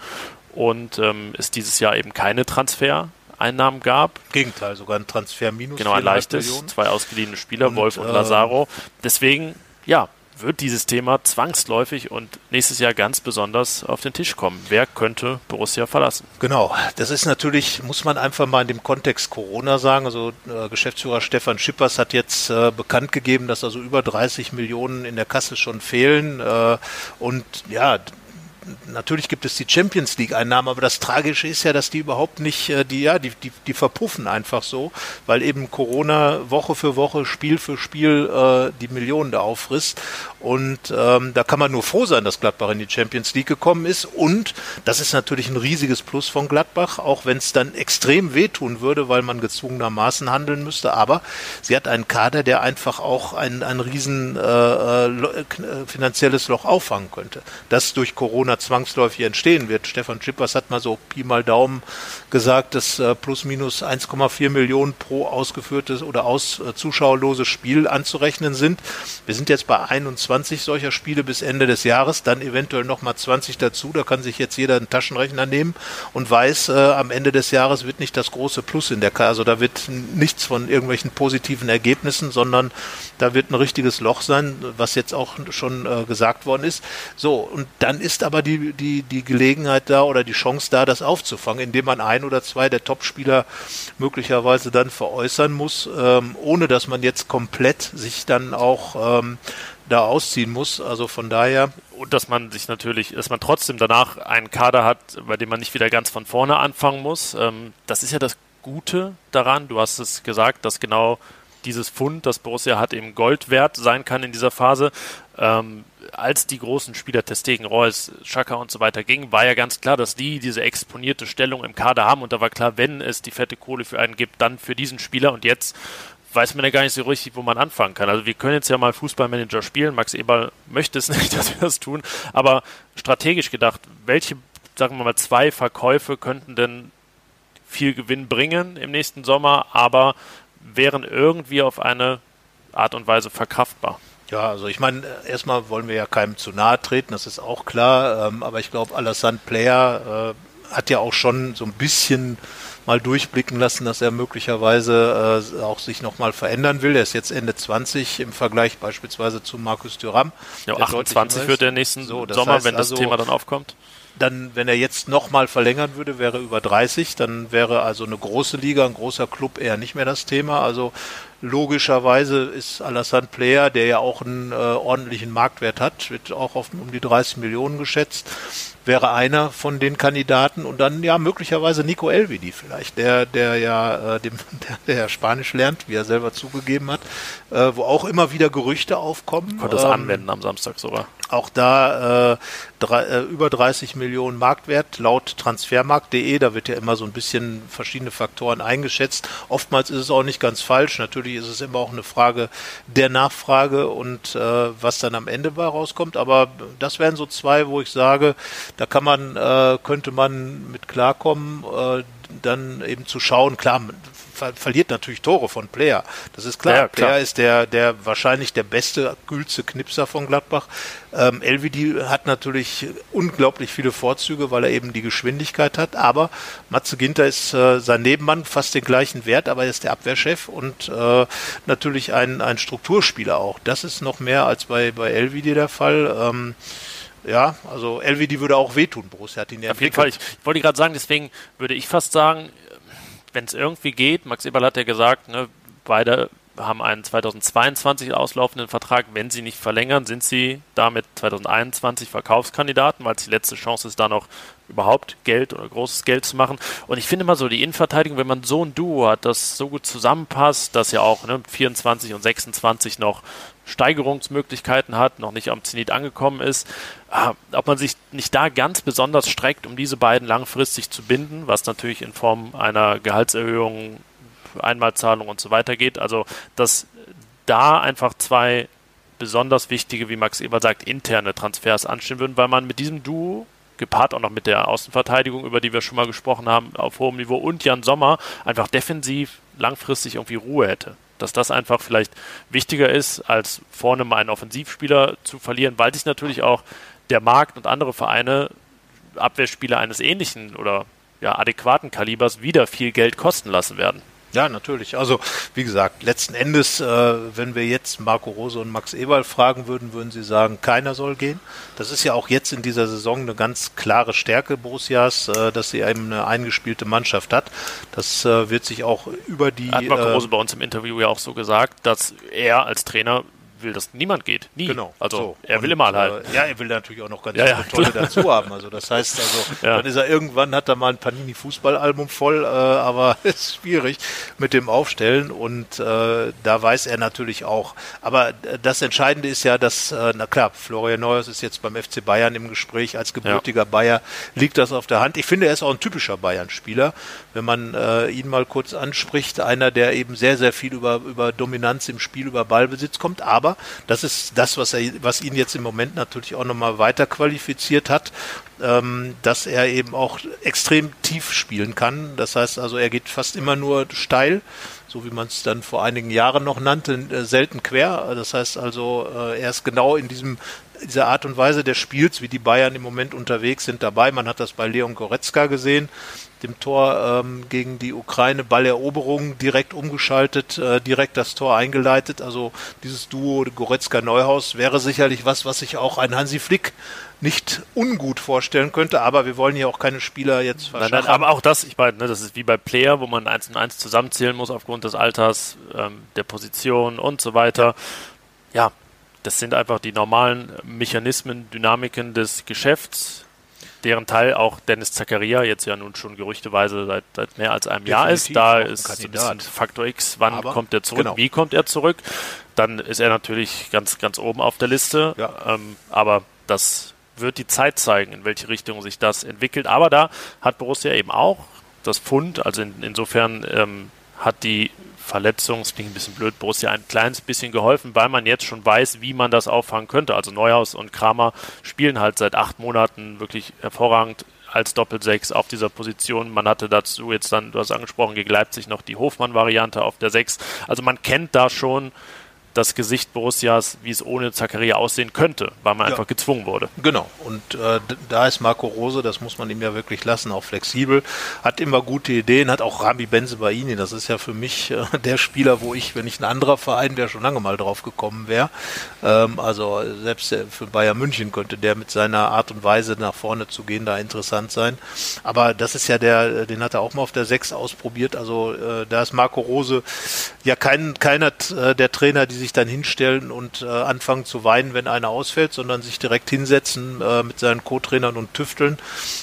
und ähm, es dieses Jahr eben keine Transfereinnahmen gab. Gegenteil, sogar ein Transfer-Minus. Genau, ein leichtes, zwei ausgeliehene Spieler, und, Wolf und äh, Lazaro. Deswegen, ja, wird dieses Thema zwangsläufig und nächstes Jahr ganz besonders auf den Tisch kommen. Wer könnte Borussia verlassen? Genau, das ist natürlich, muss man einfach mal in dem Kontext Corona sagen. Also äh, Geschäftsführer Stefan Schippers hat jetzt äh, bekannt gegeben, dass also über 30 Millionen in der Kasse schon fehlen. Äh, und ja, natürlich gibt es die Champions League Einnahmen, aber das Tragische ist ja, dass die überhaupt nicht, äh, die, ja, die, die, die verpuffen einfach so, weil eben Corona Woche für Woche, Spiel für Spiel äh, die Millionen da auffrisst. Und ähm, da kann man nur froh sein, dass Gladbach in die Champions League gekommen ist. Und das ist natürlich ein riesiges Plus von Gladbach, auch wenn es dann extrem wehtun würde, weil man gezwungenermaßen handeln müsste. Aber sie hat einen Kader, der einfach auch ein, ein riesen äh, äh, äh finanzielles Loch auffangen könnte. Das durch Corona zwangsläufig entstehen wird. Stefan Schippers hat mal so Pi mal Daumen gesagt, dass äh, plus minus 1,4 Millionen pro ausgeführtes oder aus äh, zuschauerloses Spiel anzurechnen sind. Wir sind jetzt bei 21 solcher Spiele bis Ende des Jahres, dann eventuell nochmal 20 dazu. Da kann sich jetzt jeder einen Taschenrechner nehmen und weiß, äh, am Ende des Jahres wird nicht das große Plus in der K. Also da wird nichts von irgendwelchen positiven Ergebnissen, sondern da wird ein richtiges Loch sein, was jetzt auch schon gesagt worden ist. So, und dann ist aber die, die, die Gelegenheit da oder die Chance da, das aufzufangen, indem man ein oder zwei der Topspieler möglicherweise dann veräußern muss, ähm, ohne dass man jetzt komplett sich dann auch ähm, da ausziehen muss. Also von daher. Und dass man sich natürlich, dass man trotzdem danach einen Kader hat, bei dem man nicht wieder ganz von vorne anfangen muss. Ähm, das ist ja das Gute daran. Du hast es gesagt, dass genau dieses Fund, das Borussia hat, eben Gold wert sein kann in dieser Phase. Ähm, als die großen Spieler Testegen, Reus, Schaka und so weiter gingen, war ja ganz klar, dass die diese exponierte Stellung im Kader haben und da war klar, wenn es die fette Kohle für einen gibt, dann für diesen Spieler und jetzt weiß man ja gar nicht so richtig, wo man anfangen kann. Also wir können jetzt ja mal Fußballmanager spielen. Max Eberl möchte es nicht, dass wir das tun, aber strategisch gedacht, welche, sagen wir mal, zwei Verkäufe könnten denn viel Gewinn bringen im nächsten Sommer, aber wären irgendwie auf eine Art und Weise verkraftbar? Ja, also ich meine, erstmal wollen wir ja keinem zu nahe treten, das ist auch klar, ähm, aber ich glaube, Alassane Player äh, hat ja auch schon so ein bisschen mal durchblicken lassen, dass er möglicherweise äh, auch sich nochmal verändern will. Er ist jetzt Ende 20 im Vergleich beispielsweise zu Markus Thuram. Ja, 28 wird der nächsten so, Sommer, heißt wenn das also, Thema dann aufkommt dann, wenn er jetzt nochmal verlängern würde, wäre über 30, dann wäre also eine große Liga, ein großer Club eher nicht mehr das Thema. Also Logischerweise ist Alassane Player, der ja auch einen äh, ordentlichen Marktwert hat, wird auch auf um die 30 Millionen geschätzt wäre einer von den Kandidaten und dann ja möglicherweise Nico Elvedi vielleicht, der, der ja, äh, dem, der, der Spanisch lernt, wie er selber zugegeben hat, äh, wo auch immer wieder Gerüchte aufkommen. Konnte es ähm, anwenden am Samstag sogar. Auch da äh, drei, äh, über 30 Millionen Marktwert laut transfermarkt.de. Da wird ja immer so ein bisschen verschiedene Faktoren eingeschätzt. Oftmals ist es auch nicht ganz falsch. Natürlich ist es immer auch eine Frage der Nachfrage und äh, was dann am Ende bei rauskommt. Aber das wären so zwei, wo ich sage, da kann man, äh, könnte man mit klarkommen, äh, dann eben zu schauen. Klar, ver verliert natürlich Tore von Player. Das ist klar. Ja, klar. Player ist der, der wahrscheinlich der beste, kühlste Knipser von Gladbach. Ähm, LVD hat natürlich unglaublich viele Vorzüge, weil er eben die Geschwindigkeit hat. Aber Matze Ginter ist äh, sein Nebenmann, fast den gleichen Wert, aber er ist der Abwehrchef und äh, natürlich ein, ein Strukturspieler auch. Das ist noch mehr als bei, bei LVD der Fall. Ähm, ja, also LVD würde auch wehtun. Borussia hat ihn ja Auf jeden Fall. Ich, ich wollte gerade sagen, deswegen würde ich fast sagen, wenn es irgendwie geht, Max Eberl hat ja gesagt, ne, beide haben einen 2022 auslaufenden Vertrag. Wenn sie nicht verlängern, sind sie damit 2021 Verkaufskandidaten, weil es die letzte Chance ist, da noch überhaupt Geld oder großes Geld zu machen. Und ich finde immer so, die Innenverteidigung, wenn man so ein Duo hat, das so gut zusammenpasst, dass ja auch ne, 24 und 26 noch Steigerungsmöglichkeiten hat, noch nicht am Zenit angekommen ist, äh, ob man sich nicht da ganz besonders streckt, um diese beiden langfristig zu binden, was natürlich in Form einer Gehaltserhöhung, Einmalzahlung und so weiter geht. Also, dass da einfach zwei besonders wichtige, wie Max Eber sagt, interne Transfers anstehen würden, weil man mit diesem Duo gepaart auch noch mit der Außenverteidigung, über die wir schon mal gesprochen haben, auf hohem Niveau und Jan Sommer einfach defensiv langfristig irgendwie Ruhe hätte dass das einfach vielleicht wichtiger ist, als vorne mal einen Offensivspieler zu verlieren, weil sich natürlich auch der Markt und andere Vereine Abwehrspieler eines ähnlichen oder ja, adäquaten Kalibers wieder viel Geld kosten lassen werden. Ja, natürlich. Also wie gesagt, letzten Endes, äh, wenn wir jetzt Marco Rose und Max Eberl fragen würden, würden sie sagen, keiner soll gehen. Das ist ja auch jetzt in dieser Saison eine ganz klare Stärke Borussias, äh, dass sie eben eine eingespielte Mannschaft hat. Das äh, wird sich auch über die. Hat Marco Rose bei uns im Interview ja auch so gesagt, dass er als Trainer will, dass niemand geht. Nie. Genau. Also so. er will immer halt. Äh, ja, er will natürlich auch noch ganz ja, ja, tolle dazu haben. Also das heißt, also ja. dann ist er irgendwann hat er mal ein Panini Fußballalbum voll, äh, aber es ist schwierig mit dem Aufstellen und äh, da weiß er natürlich auch. Aber das Entscheidende ist ja, dass äh, na klar, Florian Neuers ist jetzt beim FC Bayern im Gespräch als gebürtiger Bayer liegt das auf der Hand. Ich finde, er ist auch ein typischer Bayern-Spieler, wenn man äh, ihn mal kurz anspricht, einer, der eben sehr sehr viel über über Dominanz im Spiel, über Ballbesitz kommt, aber aber das ist das, was, er, was ihn jetzt im Moment natürlich auch nochmal weiter qualifiziert hat, ähm, dass er eben auch extrem tief spielen kann. Das heißt also, er geht fast immer nur steil so wie man es dann vor einigen Jahren noch nannte, äh, selten quer. Das heißt also, äh, er ist genau in diesem dieser Art und Weise des Spiels, wie die Bayern im Moment unterwegs sind, dabei. Man hat das bei Leon Goretzka gesehen, dem Tor ähm, gegen die Ukraine, Balleroberung direkt umgeschaltet, äh, direkt das Tor eingeleitet. Also dieses Duo Goretzka-Neuhaus wäre sicherlich was, was sich auch ein Hansi Flick nicht ungut vorstellen könnte, aber wir wollen hier auch keine Spieler jetzt. Nein, nein, aber auch das, ich meine, ne, das ist wie bei Player, wo man eins und eins zusammenzählen muss aufgrund des Alters, ähm, der Position und so weiter. Ja, das sind einfach die normalen Mechanismen, Dynamiken des Geschäfts deren Teil auch Dennis Zakaria jetzt ja nun schon gerüchteweise seit, seit mehr als einem Definitiv Jahr ist. Da ist ein bisschen Faktor X, wann Aber, kommt er zurück, genau. wie kommt er zurück. Dann ist er natürlich ganz, ganz oben auf der Liste. Ja. Ähm, aber das wird die Zeit zeigen, in welche Richtung sich das entwickelt. Aber da hat Borussia eben auch das Pfund, also in, insofern ähm, hat die Verletzung, es klingt ein bisschen blöd, Borussia ein kleines bisschen geholfen, weil man jetzt schon weiß, wie man das auffangen könnte. Also Neuhaus und Kramer spielen halt seit acht Monaten wirklich hervorragend als Doppelsechs auf dieser Position. Man hatte dazu jetzt dann, du hast angesprochen, gegen Leipzig noch die Hofmann-Variante auf der Sechs. Also man kennt da schon das Gesicht Borussias, wie es ohne Zakaria aussehen könnte, weil man ja. einfach gezwungen wurde. Genau. Und äh, da ist Marco Rose, das muss man ihm ja wirklich lassen, auch flexibel, hat immer gute Ideen, hat auch Rami Benzebaini, das ist ja für mich äh, der Spieler, wo ich, wenn ich ein anderer Verein wäre, schon lange mal drauf gekommen wäre. Ähm, also selbst für Bayern München könnte der mit seiner Art und Weise nach vorne zu gehen da interessant sein. Aber das ist ja der, den hat er auch mal auf der 6 ausprobiert. Also äh, da ist Marco Rose ja kein, keiner äh, der Trainer, die sich dann hinstellen und äh, anfangen zu weinen, wenn einer ausfällt, sondern sich direkt hinsetzen äh, mit seinen Co-Trainern und tüfteln.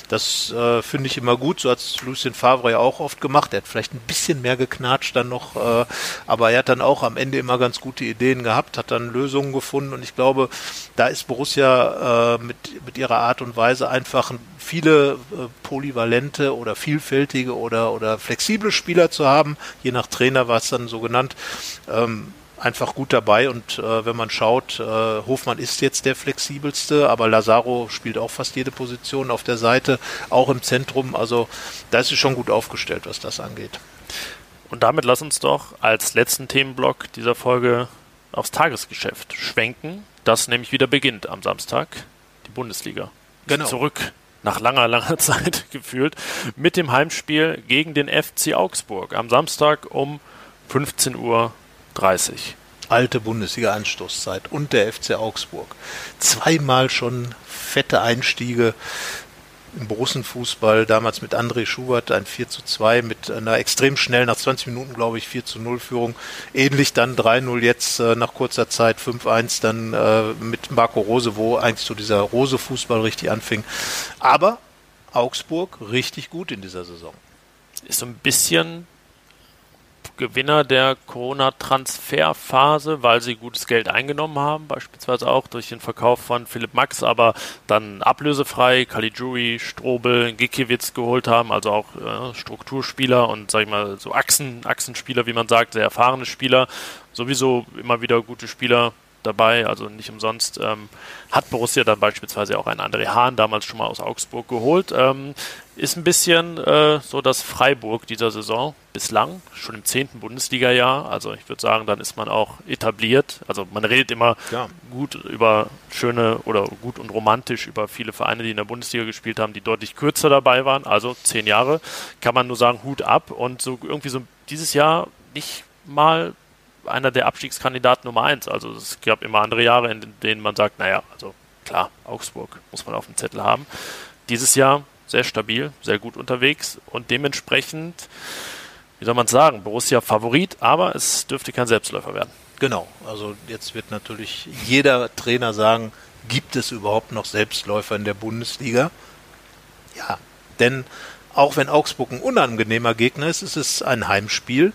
Das äh, finde ich immer gut. So hat es Lucien Favre ja auch oft gemacht. Er hat vielleicht ein bisschen mehr geknatscht dann noch, äh, aber er hat dann auch am Ende immer ganz gute Ideen gehabt, hat dann Lösungen gefunden und ich glaube, da ist Borussia äh, mit, mit ihrer Art und Weise einfach viele äh, polyvalente oder vielfältige oder, oder flexible Spieler zu haben, je nach Trainer war es dann so genannt. Ähm, einfach gut dabei und äh, wenn man schaut, äh, Hofmann ist jetzt der flexibelste, aber Lazaro spielt auch fast jede Position auf der Seite, auch im Zentrum. Also da ist es schon gut aufgestellt, was das angeht. Und damit lass uns doch als letzten Themenblock dieser Folge aufs Tagesgeschäft schwenken, das nämlich wieder beginnt am Samstag, die Bundesliga. Genau. Zurück nach langer, langer Zeit gefühlt mit dem Heimspiel gegen den FC Augsburg am Samstag um 15 Uhr 30. Alte Bundesliga-Anstoßzeit und der FC Augsburg. Zweimal schon fette Einstiege im Borussenfußball, damals mit André Schubert ein 4 zu 2 mit einer extrem schnell, nach 20 Minuten glaube ich, 4 zu 0 Führung. Ähnlich dann 3-0 jetzt äh, nach kurzer Zeit 5-1 dann äh, mit Marco Rose, wo eigentlich so dieser Rose-Fußball richtig anfing. Aber Augsburg richtig gut in dieser Saison. Ist so ein bisschen Gewinner der Corona-Transferphase, weil sie gutes Geld eingenommen haben, beispielsweise auch durch den Verkauf von Philipp Max, aber dann ablösefrei Caligiuri, Strobel, Gikiewicz geholt haben, also auch äh, Strukturspieler und sag ich mal so Achsen, Achsenspieler, wie man sagt, sehr erfahrene Spieler, sowieso immer wieder gute Spieler dabei, also nicht umsonst ähm, hat Borussia dann beispielsweise auch einen André Hahn damals schon mal aus Augsburg geholt. Ähm, ist ein bisschen äh, so das Freiburg dieser Saison bislang, schon im zehnten Bundesliga-Jahr. Also ich würde sagen, dann ist man auch etabliert. Also man redet immer ja. gut über schöne oder gut und romantisch über viele Vereine, die in der Bundesliga gespielt haben, die deutlich kürzer dabei waren. Also zehn Jahre kann man nur sagen, Hut ab. Und so irgendwie so dieses Jahr nicht mal einer der Abstiegskandidaten Nummer eins. Also es gab immer andere Jahre, in denen man sagt, naja, also klar, Augsburg muss man auf dem Zettel haben. Dieses Jahr sehr stabil, sehr gut unterwegs und dementsprechend, wie soll man sagen, Borussia Favorit, aber es dürfte kein Selbstläufer werden. Genau, also jetzt wird natürlich jeder Trainer sagen, gibt es überhaupt noch Selbstläufer in der Bundesliga? Ja, denn auch wenn Augsburg ein unangenehmer Gegner ist, ist es ein Heimspiel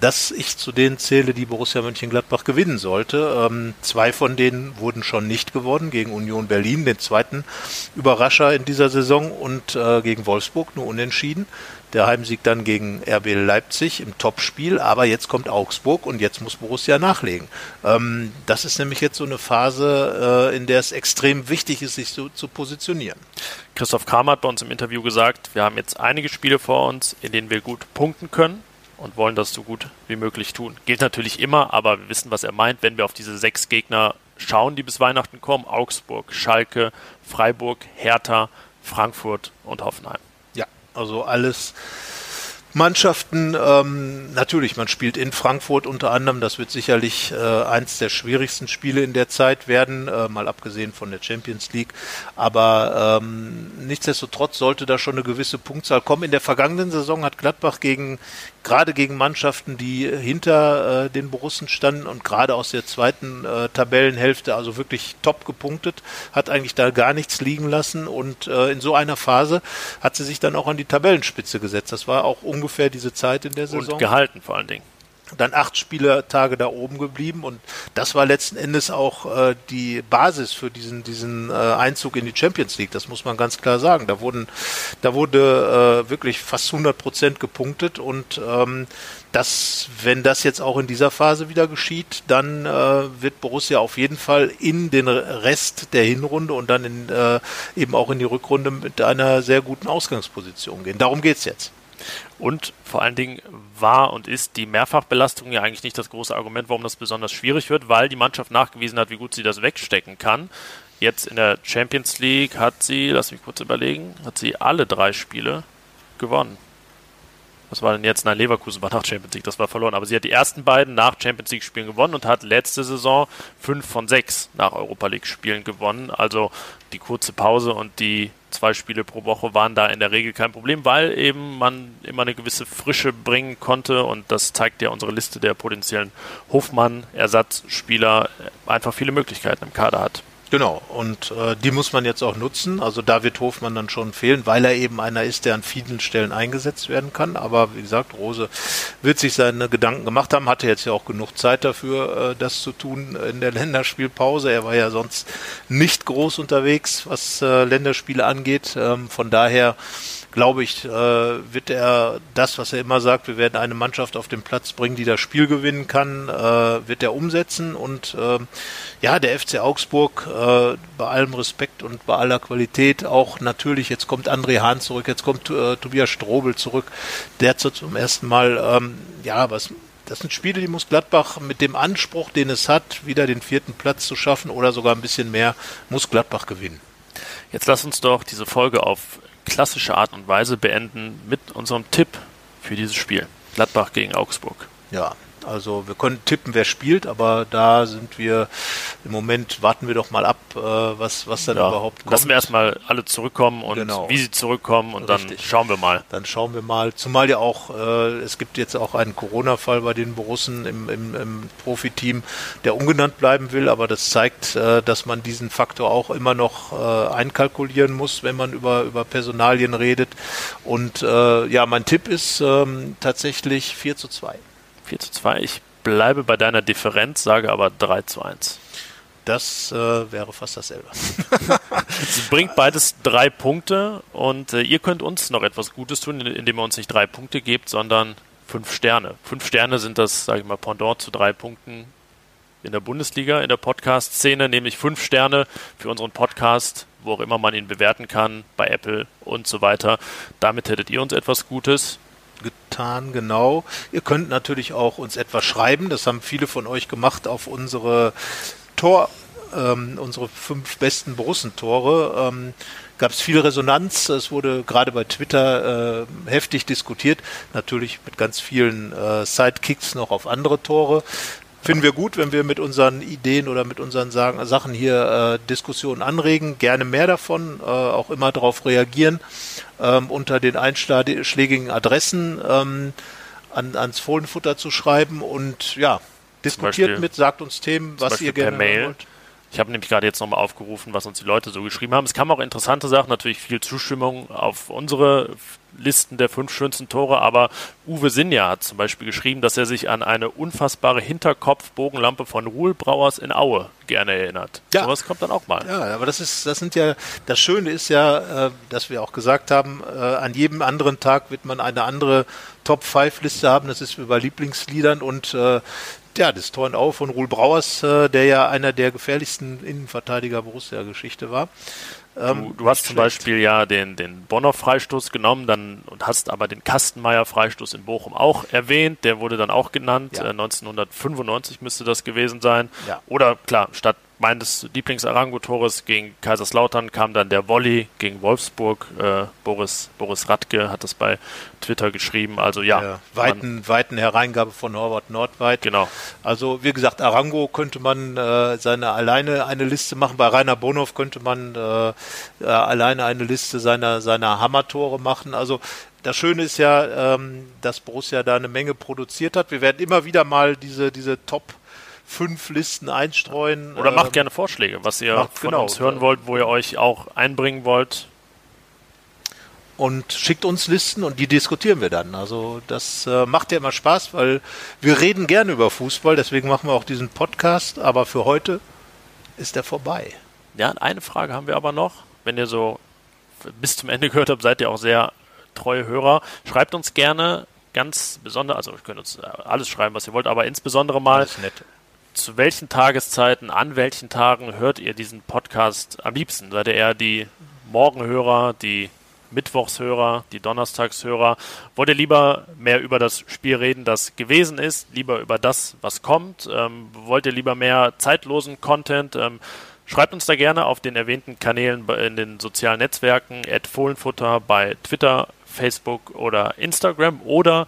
dass ich zu denen zähle, die Borussia Mönchengladbach gewinnen sollte. Ähm, zwei von denen wurden schon nicht gewonnen, gegen Union Berlin, den zweiten Überrascher in dieser Saison und äh, gegen Wolfsburg nur unentschieden. Der Heimsieg dann gegen RB Leipzig im Topspiel, aber jetzt kommt Augsburg und jetzt muss Borussia nachlegen. Ähm, das ist nämlich jetzt so eine Phase, äh, in der es extrem wichtig ist, sich so zu positionieren. Christoph Kramer hat bei uns im Interview gesagt, wir haben jetzt einige Spiele vor uns, in denen wir gut punkten können und wollen das so gut wie möglich tun. Gilt natürlich immer, aber wir wissen, was er meint, wenn wir auf diese sechs Gegner schauen, die bis Weihnachten kommen. Augsburg, Schalke, Freiburg, Hertha, Frankfurt und Hoffenheim. Ja, also alles Mannschaften. Ähm, natürlich, man spielt in Frankfurt unter anderem. Das wird sicherlich äh, eins der schwierigsten Spiele in der Zeit werden, äh, mal abgesehen von der Champions League. Aber ähm, nichtsdestotrotz sollte da schon eine gewisse Punktzahl kommen. In der vergangenen Saison hat Gladbach gegen gerade gegen Mannschaften, die hinter äh, den Borussen standen und gerade aus der zweiten äh, Tabellenhälfte also wirklich top gepunktet, hat eigentlich da gar nichts liegen lassen und äh, in so einer Phase hat sie sich dann auch an die Tabellenspitze gesetzt. Das war auch ungefähr diese Zeit in der Saison. Und gehalten vor allen Dingen dann acht Spielertage da oben geblieben und das war letzten Endes auch äh, die Basis für diesen diesen äh, Einzug in die Champions League. Das muss man ganz klar sagen. Da wurden da wurde äh, wirklich fast 100 Prozent gepunktet und ähm, das, wenn das jetzt auch in dieser Phase wieder geschieht, dann äh, wird Borussia auf jeden Fall in den Rest der Hinrunde und dann in, äh, eben auch in die Rückrunde mit einer sehr guten Ausgangsposition gehen. Darum geht's jetzt. Und vor allen Dingen war und ist die Mehrfachbelastung ja eigentlich nicht das große Argument, warum das besonders schwierig wird, weil die Mannschaft nachgewiesen hat, wie gut sie das wegstecken kann. Jetzt in der Champions League hat sie, lass mich kurz überlegen, hat sie alle drei Spiele gewonnen. Was war denn jetzt? Nein, Leverkusen war nach Champions League, das war verloren. Aber sie hat die ersten beiden nach Champions League Spielen gewonnen und hat letzte Saison fünf von sechs nach Europa League Spielen gewonnen. Also die kurze Pause und die zwei Spiele pro Woche waren da in der Regel kein Problem, weil eben man immer eine gewisse Frische bringen konnte und das zeigt ja unsere Liste der potenziellen Hofmann-Ersatzspieler einfach viele Möglichkeiten im Kader hat. Genau, und äh, die muss man jetzt auch nutzen. Also da wird Hofmann dann schon fehlen, weil er eben einer ist, der an vielen Stellen eingesetzt werden kann. Aber wie gesagt, Rose wird sich seine Gedanken gemacht haben, hatte jetzt ja auch genug Zeit dafür, äh, das zu tun in der Länderspielpause. Er war ja sonst nicht groß unterwegs, was äh, Länderspiele angeht. Ähm, von daher glaube ich, äh, wird er das, was er immer sagt, wir werden eine Mannschaft auf den Platz bringen, die das Spiel gewinnen kann, äh, wird er umsetzen. Und äh, ja, der FC Augsburg, äh, bei allem Respekt und bei aller Qualität, auch natürlich, jetzt kommt André Hahn zurück, jetzt kommt äh, Tobias Strobel zurück, der zum ersten Mal, ähm, ja, was das sind Spiele, die muss Gladbach mit dem Anspruch, den es hat, wieder den vierten Platz zu schaffen oder sogar ein bisschen mehr, muss Gladbach gewinnen. Jetzt lass uns doch diese Folge auf klassische Art und Weise beenden mit unserem Tipp für dieses Spiel. Gladbach gegen Augsburg. Ja, also wir können tippen, wer spielt, aber da sind wir im Moment, warten wir doch mal ab, äh, was, was dann ja, überhaupt kommt. Lassen wir erstmal alle zurückkommen und genau. wie sie zurückkommen und Richtig. dann schauen wir mal. Dann schauen wir mal. Zumal ja auch, äh, es gibt jetzt auch einen Corona-Fall bei den Borussen im, im, im Profiteam, der ungenannt bleiben will, aber das zeigt, äh, dass man diesen Faktor auch immer noch äh, einkalkulieren muss, wenn man über, über Personalien redet. Und äh, ja, mein Tipp ist ähm, tatsächlich 4 zu 2. 4 zu 2. Ich bleibe bei deiner Differenz, sage aber 3 zu 1. Das äh, wäre fast dasselbe. es bringt beides drei Punkte und äh, ihr könnt uns noch etwas Gutes tun, indem ihr uns nicht drei Punkte gebt, sondern fünf Sterne. Fünf Sterne sind das, sage ich mal, Pendant zu drei Punkten in der Bundesliga, in der Podcast-Szene, nämlich fünf Sterne für unseren Podcast, wo auch immer man ihn bewerten kann, bei Apple und so weiter. Damit hättet ihr uns etwas Gutes getan, genau. Ihr könnt natürlich auch uns etwas schreiben. Das haben viele von euch gemacht auf unsere Tor, ähm, unsere fünf besten Borussentore. Ähm, gab es viel Resonanz. Es wurde gerade bei Twitter äh, heftig diskutiert. Natürlich mit ganz vielen äh, Sidekicks noch auf andere Tore. Finden wir gut, wenn wir mit unseren Ideen oder mit unseren Sagen, Sachen hier äh, Diskussionen anregen. Gerne mehr davon, äh, auch immer darauf reagieren ähm, unter den einschlägigen Adressen ähm, an, ans Fohlenfutter zu schreiben und ja, diskutiert Beispiel, mit, sagt uns Themen, was ihr gerne Mail. wollt. Ich habe nämlich gerade jetzt nochmal aufgerufen, was uns die Leute so geschrieben haben. Es kamen auch interessante Sachen, natürlich viel Zustimmung auf unsere Listen der fünf schönsten Tore, aber Uwe Sinja hat zum Beispiel geschrieben, dass er sich an eine unfassbare Hinterkopf-Bogenlampe von Ruhl Brauers in Aue gerne erinnert. Ja. Sowas kommt dann auch mal. Ja, aber das ist, das sind ja, das Schöne ist ja, äh, dass wir auch gesagt haben, äh, an jedem anderen Tag wird man eine andere Top-5-Liste haben. Das ist wie bei Lieblingsliedern und äh, ja, das Tor in Aue von Ruhl Brauers, äh, der ja einer der gefährlichsten Innenverteidiger Borussia-Geschichte war. Ähm, du, du hast zum Beispiel ja den, den Bonner Freistoß genommen dann, und hast aber den Kastenmeier Freistoß in Bochum auch erwähnt. Der wurde dann auch genannt. Ja. Äh, 1995 müsste das gewesen sein. Ja. Oder klar, statt meines Lieblings-Arango-Tores gegen Kaiserslautern kam dann der Volley gegen Wolfsburg. Äh, Boris, Boris Radke hat das bei Twitter geschrieben. Also ja. ja weiten, weiten Hereingabe von Norbert Nordweit. Genau. Also wie gesagt, Arango könnte man äh, seine alleine eine Liste machen. Bei Rainer Bonhoff könnte man äh, äh, alleine eine Liste seiner, seiner Hammertore machen. Also das Schöne ist ja, ähm, dass Borussia da eine Menge produziert hat. Wir werden immer wieder mal diese, diese Top- fünf Listen einstreuen. Oder macht ähm, gerne Vorschläge, was ihr macht, von genau, uns hören wollt, wo ihr euch auch einbringen wollt. Und schickt uns Listen und die diskutieren wir dann. Also das äh, macht ja immer Spaß, weil wir reden gerne über Fußball, deswegen machen wir auch diesen Podcast, aber für heute ist er vorbei. Ja, eine Frage haben wir aber noch. Wenn ihr so bis zum Ende gehört habt, seid ihr auch sehr treue Hörer. Schreibt uns gerne ganz besonders, also ihr könnt uns alles schreiben, was ihr wollt, aber insbesondere mal, zu welchen Tageszeiten, an welchen Tagen hört ihr diesen Podcast am liebsten? Seid ihr eher die Morgenhörer, die Mittwochshörer, die Donnerstagshörer. Wollt ihr lieber mehr über das Spiel reden, das gewesen ist, lieber über das, was kommt? Ähm, wollt ihr lieber mehr zeitlosen Content? Ähm, Schreibt uns da gerne auf den erwähnten Kanälen in den sozialen Netzwerken, at Fohlenfutter bei Twitter, Facebook oder Instagram oder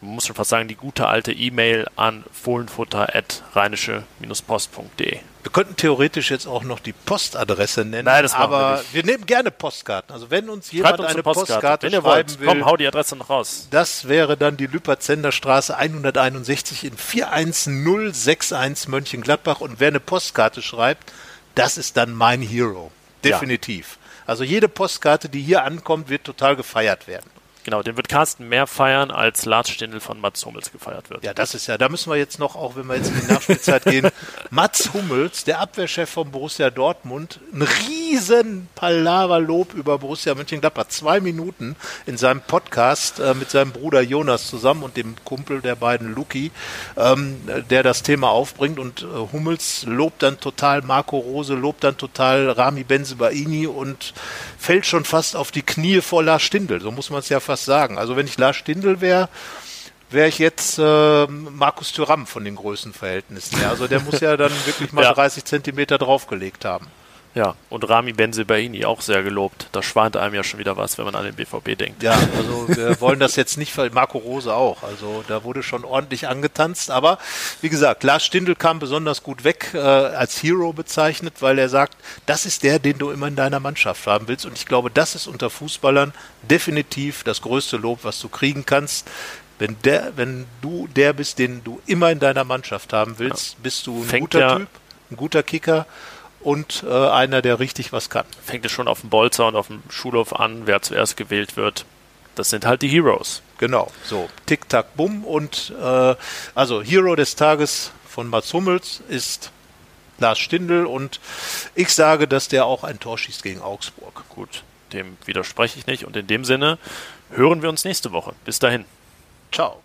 man muss schon fast sagen, die gute alte E-Mail an fohlenfutter.rheinische-post.de. Wir könnten theoretisch jetzt auch noch die Postadresse nennen, Nein, das aber wir, wir, nehmen gerne Postkarten. Also wenn uns jemand uns eine Postkarte, Postkarte wenn ihr schreiben wollt, will, komm, hau die Adresse noch raus. Das wäre dann die Lüpertzender Straße 161 in 41061 Mönchengladbach und wer eine Postkarte schreibt, das ist dann mein Hero. Definitiv. Ja. Also jede Postkarte, die hier ankommt, wird total gefeiert werden. Genau, den wird Carsten mehr feiern, als Lars Stindl von Mats Hummels gefeiert wird. Ja, das ist ja, da müssen wir jetzt noch, auch wenn wir jetzt in die Nachspielzeit gehen, Mats Hummels, der Abwehrchef von Borussia Dortmund, ein riesen Palaverlob über Borussia Mönchengladbach. Zwei Minuten in seinem Podcast äh, mit seinem Bruder Jonas zusammen und dem Kumpel der beiden Luki, ähm, der das Thema aufbringt und äh, Hummels lobt dann total Marco Rose, lobt dann total Rami Benzebaini und fällt schon fast auf die Knie vor Lars Stindl. So muss man es ja fast sagen. Also wenn ich Lars Stindl wäre, wäre ich jetzt äh, Markus Thüram von den Größenverhältnissen her. Also der muss ja dann wirklich mal ja. 30 Zentimeter draufgelegt haben. Ja, und Rami Benzebaini auch sehr gelobt. Da schwant einem ja schon wieder was, wenn man an den BVB denkt. Ja, also wir wollen das jetzt nicht, Marco Rose auch. Also da wurde schon ordentlich angetanzt. Aber wie gesagt, Lars Stindl kam besonders gut weg, äh, als Hero bezeichnet, weil er sagt, das ist der, den du immer in deiner Mannschaft haben willst. Und ich glaube, das ist unter Fußballern definitiv das größte Lob, was du kriegen kannst. Wenn, der, wenn du der bist, den du immer in deiner Mannschaft haben willst, ja. bist du ein Fängt guter Typ, ein guter Kicker und äh, einer, der richtig was kann. Fängt es schon auf dem Bolzer und auf dem Schulhof an, wer zuerst gewählt wird. Das sind halt die Heroes. Genau, so Tick, Tack, Bumm und äh, also Hero des Tages von Mats Hummels ist Lars Stindl und ich sage, dass der auch ein Tor schießt gegen Augsburg. Gut, dem widerspreche ich nicht und in dem Sinne hören wir uns nächste Woche. Bis dahin. Ciao.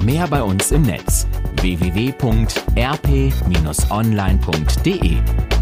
Mehr bei uns im Netz www.rp-online.de